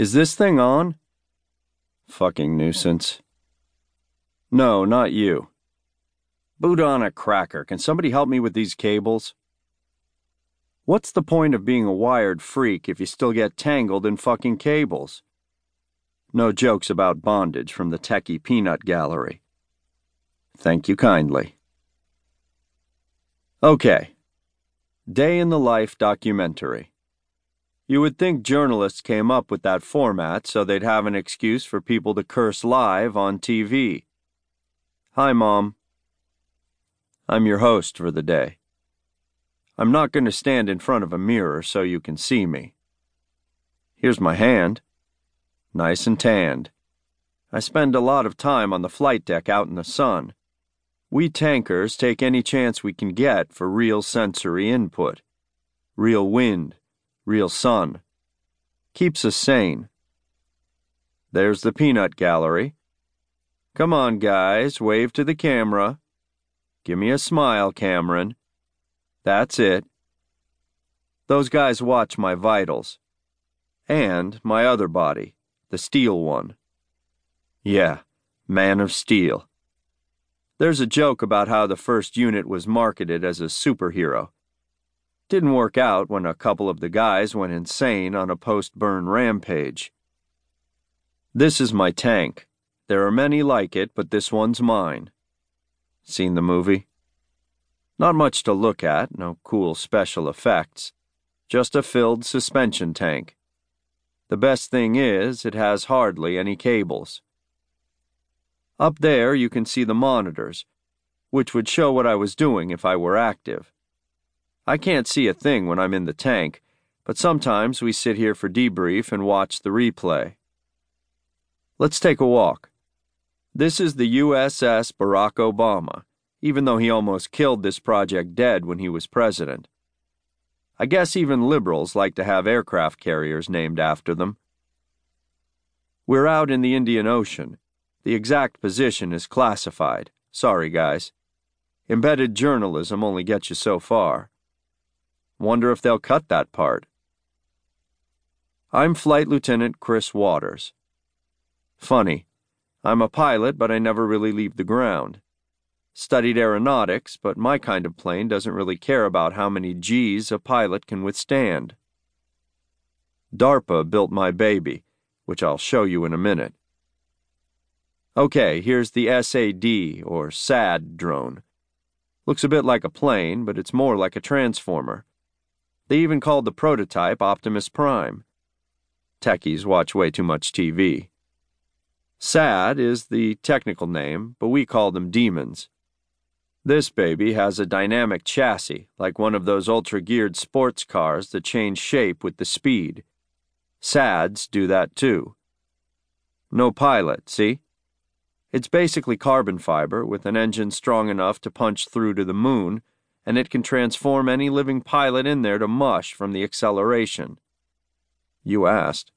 Is this thing on? Fucking nuisance. No, not you. Boot on a cracker. Can somebody help me with these cables? What's the point of being a wired freak if you still get tangled in fucking cables? No jokes about bondage from the techie peanut gallery. Thank you kindly. Okay. Day in the Life documentary. You would think journalists came up with that format so they'd have an excuse for people to curse live on TV. Hi, Mom. I'm your host for the day. I'm not going to stand in front of a mirror so you can see me. Here's my hand. Nice and tanned. I spend a lot of time on the flight deck out in the sun. We tankers take any chance we can get for real sensory input. Real wind, real sun. Keeps us sane. There's the peanut gallery. Come on, guys, wave to the camera. Give me a smile, Cameron. That's it. Those guys watch my vitals. And my other body, the steel one. Yeah, man of steel. There's a joke about how the first unit was marketed as a superhero. Didn't work out when a couple of the guys went insane on a post burn rampage. This is my tank. There are many like it, but this one's mine. Seen the movie? Not much to look at, no cool special effects. Just a filled suspension tank. The best thing is, it has hardly any cables. Up there, you can see the monitors, which would show what I was doing if I were active. I can't see a thing when I'm in the tank, but sometimes we sit here for debrief and watch the replay. Let's take a walk. This is the USS Barack Obama even though he almost killed this project dead when he was president. I guess even liberals like to have aircraft carriers named after them. We're out in the Indian Ocean. The exact position is classified. Sorry, guys. Embedded journalism only gets you so far. Wonder if they'll cut that part. I'm Flight Lieutenant Chris Waters. Funny, I'm a pilot, but I never really leave the ground. Studied aeronautics, but my kind of plane doesn't really care about how many G's a pilot can withstand. DARPA built my baby, which I'll show you in a minute. Okay, here's the SAD, or SAD drone. Looks a bit like a plane, but it's more like a transformer. They even called the prototype Optimus Prime. Techies watch way too much TV. SAD is the technical name, but we call them demons. This baby has a dynamic chassis, like one of those ultra geared sports cars that change shape with the speed. SADs do that too. No pilot, see? It's basically carbon fiber with an engine strong enough to punch through to the moon, and it can transform any living pilot in there to mush from the acceleration. You asked.